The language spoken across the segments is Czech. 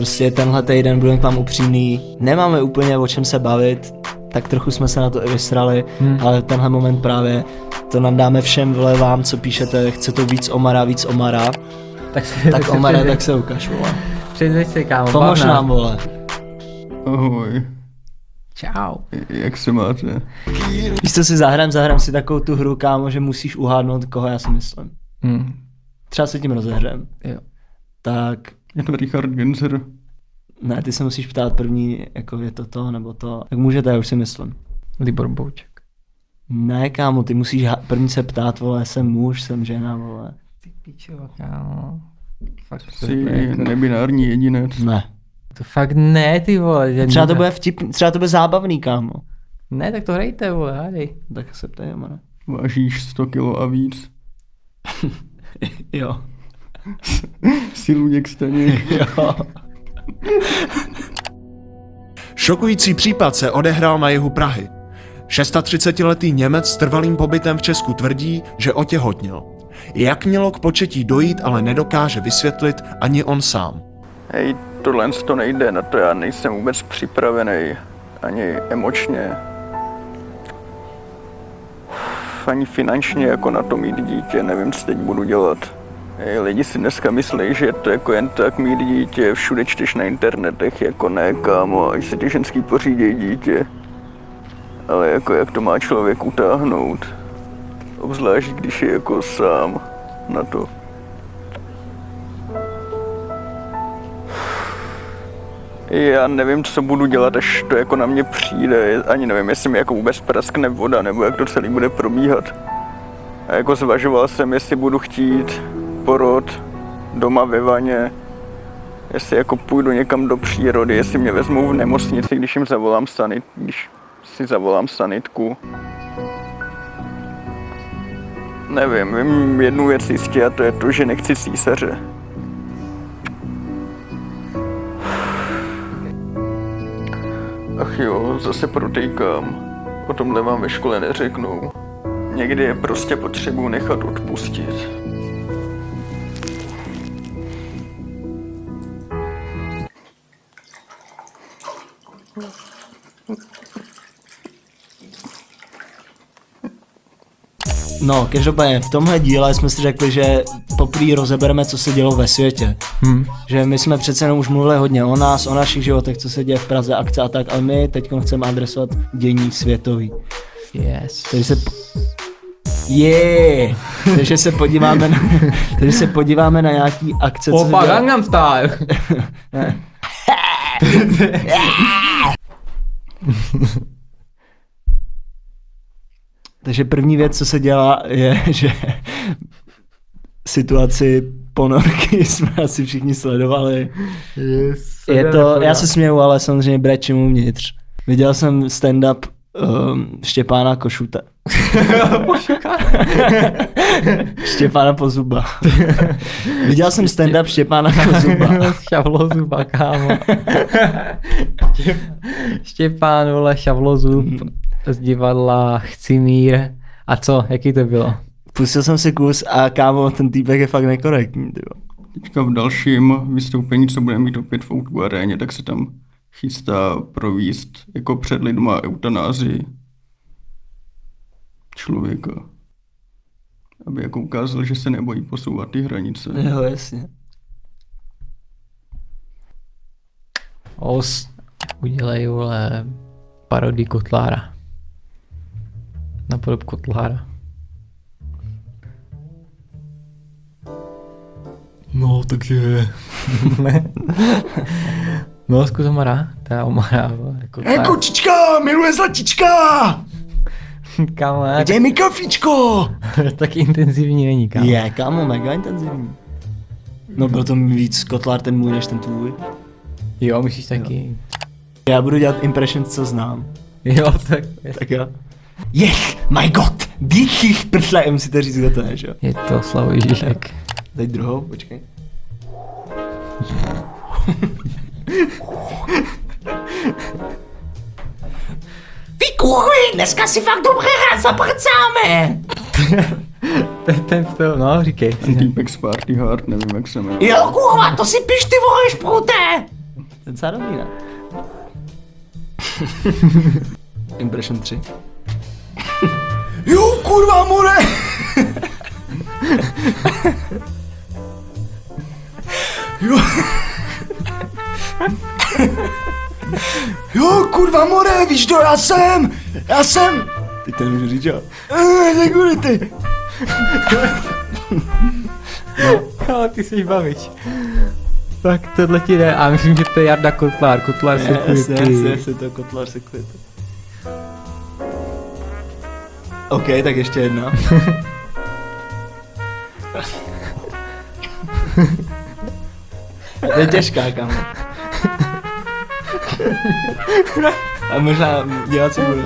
Prostě tenhle týden budeme k vám upřímný, nemáme úplně o čem se bavit, tak trochu jsme se na to i vysrali, hmm. ale tenhle moment právě to nám dáme všem vole vám, co píšete, chce to víc Omara, víc Omara, Tak, si, tak si Omara, před- tak se ukaž, vole. Předveď se, kámo. Pomož nám, vole. Ahoj, Čau. jak se máte? Víš co si zahrám, zahrám si takovou tu hru, kámo, že musíš uhádnout, koho já si myslím. Hm. Třeba se tím rozehřem. Jo. Tak, Je to Richard Genzer. ne, ty se musíš ptát první, jako je to to, nebo to. Tak můžete, já už si myslím. Libor Bouček. Ne, kámo, ty musíš první se ptát, vole, jsem muž, jsem žena, vole. Ty pičo, kámo. Fakt to, Jsi je jako, nebinární jedinec. Ne. to fakt ne, ty vole. že Třeba to bude vtipný, třeba to bude zábavný, kámo. Ne, tak to hrajte, vole, hádej. Tak se ptej, Omara. Vážíš 100 kilo a víc. jo. Jsi Luděk Staněk. Šokující případ se odehrál na jihu Prahy. 36-letý Němec s trvalým pobytem v Česku tvrdí, že otěhotněl. Jak mělo k početí dojít, ale nedokáže vysvětlit ani on sám. Hej, tohle to nejde, na to já nejsem vůbec připravený. Ani emočně. Ani finančně jako na to mít dítě, nevím, co teď budu dělat. Lidi si dneska myslí, že je to jako jen tak mít dítě, všude čteš na internetech, jako ne, kámo, až si ty ženský pořídějí dítě. Ale jako jak to má člověk utáhnout? Obzvlášť, když je jako sám na to. Já nevím, co budu dělat, až to jako na mě přijde. Ani nevím, jestli mi jako vůbec praskne voda, nebo jak to celý bude probíhat. A jako zvažoval jsem, jestli budu chtít porod doma ve vaně, jestli jako půjdu někam do přírody, jestli mě vezmou v nemocnici, když jim zavolám sanit, když si zavolám sanitku. Nevím, vím jednu věc jistě a to je to, že nechci císaře. Ach jo, zase protejkám. O tomhle vám ve škole neřeknou. Někdy je prostě potřebu nechat odpustit. No, každopádně v tomhle díle jsme si řekli, že poprvé rozebereme, co se dělo ve světě. Hm. Že my jsme přece jenom už mluvili hodně o nás, o našich životech, co se děje v Praze, akce a tak, ale my teď chceme adresovat dění světový. Yes. Takže se... Po... Yeah! takže se podíváme na, takže se podíváme na nějaký akce, co se Opa, děje- Gangnam Style. Takže první věc, co se dělá, je, že situaci ponorky jsme asi všichni sledovali. Yes. Je to, já se směju, ale samozřejmě brečím uvnitř. Viděl jsem stand-up um, Štěpána Košuta. Štěpána Pozuba. Viděl jsem stand-up Štěpána Pozuba. Šavlozuba, kámo. Štěp- Štěpán, vole, šavlozub z divadla Chcimír. A co, jaký to bylo? Pustil jsem si kus a kámo, ten týpek je fakt nekorektní. Tyjo. Teďka v dalším vystoupení, co budeme mít opět v aréně, tak se tam chystá províst jako před lidma eutanázii člověka. Aby jako ukázal, že se nebojí posouvat ty hranice. Jo, jasně. Os, udělej, vole, parodii Kotlára. Na podob Kotlára. No, takže... No, zkus Omara. Teda Omara, vole, Kotlár. Hej, kočička, miluje zlatička! Kámo, ne, Dej mi kafičko! tak, intenzivní není, kámo. Je, kámo, mega intenzivní. No byl to víc kotlár ten můj, než ten tvůj. Jo, myslíš taky. Já budu dělat impression, co znám. Jo, tak Tak jo. Jech, my god, díky pršle, musíte říct, kdo to je, že jo? je to Slavo Ježíšek. Teď druhou, počkej. Vy kuchy, dneska si fakt dobře rád zaprcáme. ten, ten to, no, říkej. Ten týpek z Party Hard, nevím jak se jmenuje. Jo, kurva, to si piš ty vole šprute. Ten docela dobrý, ne? Impression 3. jo, kurva, more! jo. jo, kurva, more, víš to, já jsem, já jsem. Teď to nemůžu říct, jo. Eh, Neguli ty. Ale ty jsi bavič. Tak tohle ti jde. A myslím, že to je Jarda Kotlár. Kotlár se Jasně, jasně, jasně, to kotlar se kvete. OK, tak ještě jedna. to je těžká, kam. A možná diváci budou.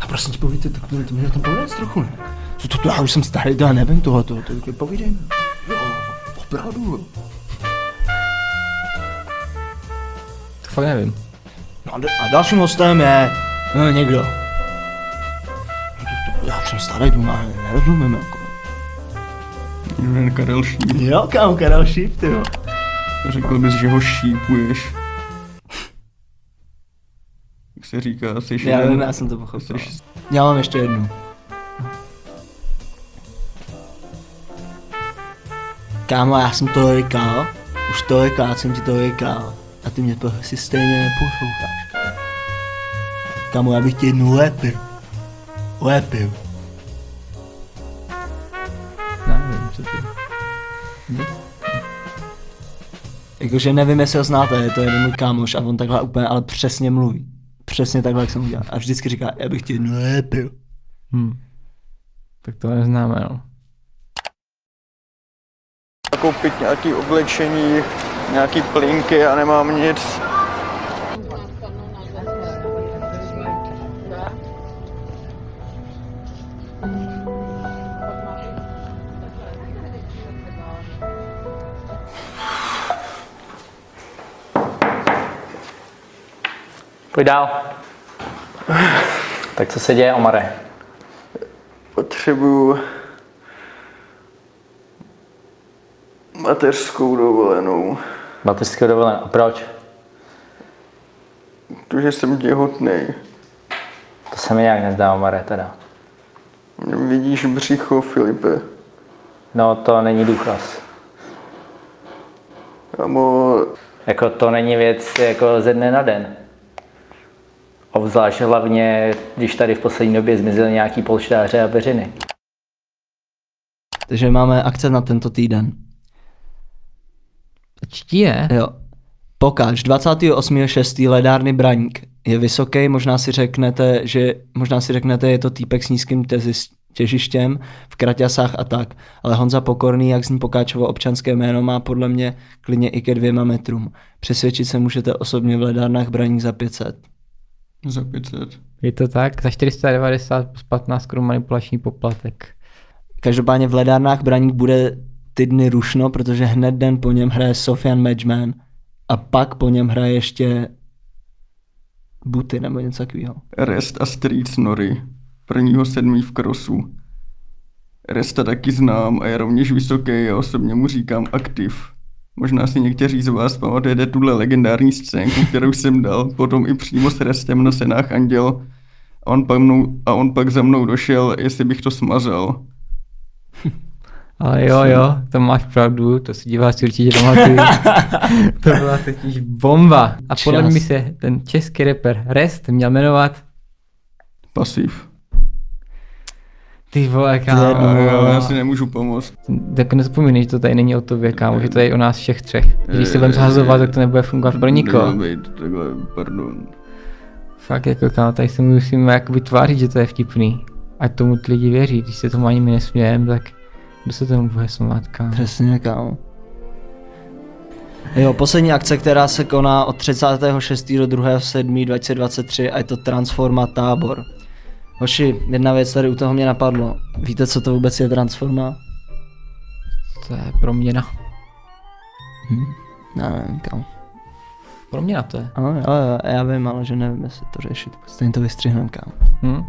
A prosím tě, povídej, tak to, to mě o tom povědět trochu, ne? Co to, to, já už jsem starý, to já nevím toho, to, to, to povídej. Jo, opravdu, jo. To fakt nevím. No a, a dalším hostem je no, někdo. Já už jsem starý, to má, nerozumím jako. Karel Šíp. Jo, kam Karel Šíp, ty jo. Řekl bys, že ho šípuješ. Jak se říká, jsi Já jeden- já jsem to pochopil. jsi- Já mám ještě jednu. Kámo, já jsem to vykal, už to vykal, jsem ti to vykal. A ty mě to si stejně neposloucháš. Kámo, já bych ti jednu lepil. Lepil. Nevím, co ty. Jakože nevím, jestli ho znáte, je to jeden můj kámoš a on takhle úplně, ale přesně mluví. Přesně takhle, jak jsem udělal. A vždycky říká, já bych ti jednu lepil. Hm. Tak to neznáme, no. koupit nějaký oblečení, nějaký plinky a nemám nic. Pojď dál. Tak co se děje, Omare? Potřebuju mateřskou dovolenou, Mateřské dovolené. A proč? protože jsem těhotný. To se mi nějak nezdá, Omare, teda. Vidíš břicho, Filipe? No, to není důkaz. Kámo, Jako to není věc jako ze dne na den. Obzvlášť hlavně, když tady v poslední době zmizely nějaký polštáře a beřiny. Takže máme akce na tento týden. Čtí je? Jo. Pokáž, 28.6. ledárny Braník. Je vysoký, možná si řeknete, že možná si řeknete, je to týpek s nízkým tezis, těžištěm, v kraťasách a tak. Ale Honza Pokorný, jak zní Pokáčovo občanské jméno, má podle mě klidně i ke dvěma metrům. Přesvědčit se můžete osobně v ledárnách Braník za 500. za 500. Je to tak? Za 490 plus 15 korun manipulační poplatek. Každopádně v ledárnách Braník bude ty dny rušno, protože hned den po něm hraje Sofian Matchman a pak po něm hraje ještě Buty nebo něco takového. Rest a Street Snory. Prvního sedmý v krosu. Resta taky znám a je rovněž vysoký a osobně mu říkám aktiv. Možná si někteří z vás pamatujete tuhle legendární scénku, kterou jsem dal, potom i přímo s Restem na senách Anděl a on pak, mnou, a on pak za mnou došel, jestli bych to smazal. Ale jo, jo, to máš pravdu, to si diváci určitě pamatují. to byla totiž bomba. A podle mě se ten český rapper Rest měl jmenovat Pasiv. Ty vole, je kámo. jo, já si nemůžu pomoct. Tak nezapomínej, že to tady není o tobě, kámo, že to je o nás všech třech. Když se budeme zhazovat, tak to nebude fungovat pro nikoho. Být takhle, pardon. Fakt jako kámo, tady se musíme jakoby tvářit, že to je vtipný. Ať tomu ty lidi věří, když se tomu ani my nesmějeme, tak kdo se tomu bude smát, kámo. Přesně, kámo. Jo, poslední akce, která se koná od 36. do 2. 7. 2023 a je to Transforma tábor. Hoši, jedna věc tady u toho mě napadlo. Víte, co to vůbec je Transforma? To je proměna. Já nevím, kámo. Proměna to je. Ano, jo, jo, já vím, ale že nevím, jestli to řešit. Stejně to vystřihnem, kámo. Hm?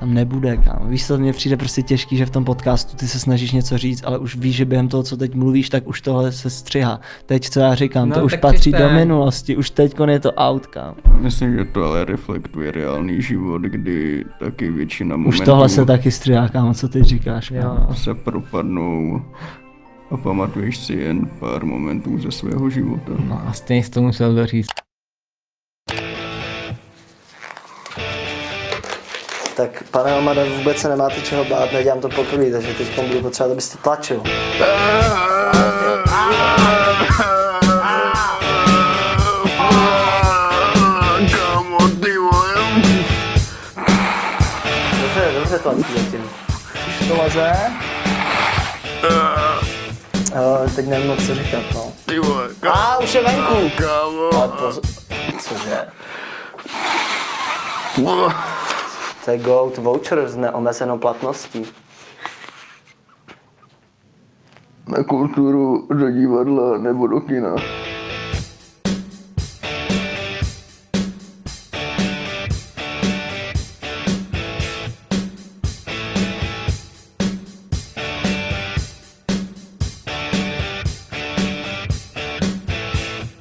Tam nebude, kámo. Víš, co mně přijde prostě těžký, že v tom podcastu ty se snažíš něco říct, ale už víš, že během toho, co teď mluvíš, tak už tohle se střihá. Teď, co já říkám, No, to už patří do minulosti, už teď je to out, kámo. Myslím, že to ale reflektuje reálný život, kdy taky většina momentů Už tohle se taky střihá, kámo, co teď říkáš, kámo. Jo. se propadnou a pamatuješ si jen pár momentů ze svého života. No a stejně jsi to musel doříct. Pane Omada, vůbec se nemáte čeho bát, nedělám to poprvé, takže teď budu potřebovat, abyste tlačil. Kámo, ty vole. Dobře, dobře tlačí zatím. Už to leze? Uh, teď nevím moc co říkat, no. Ty vole, A už je venku! kámo. Ale poz... Cože? To je Goat Voucher s neomezenou platností. Na kulturu, do divadla nebo do kina.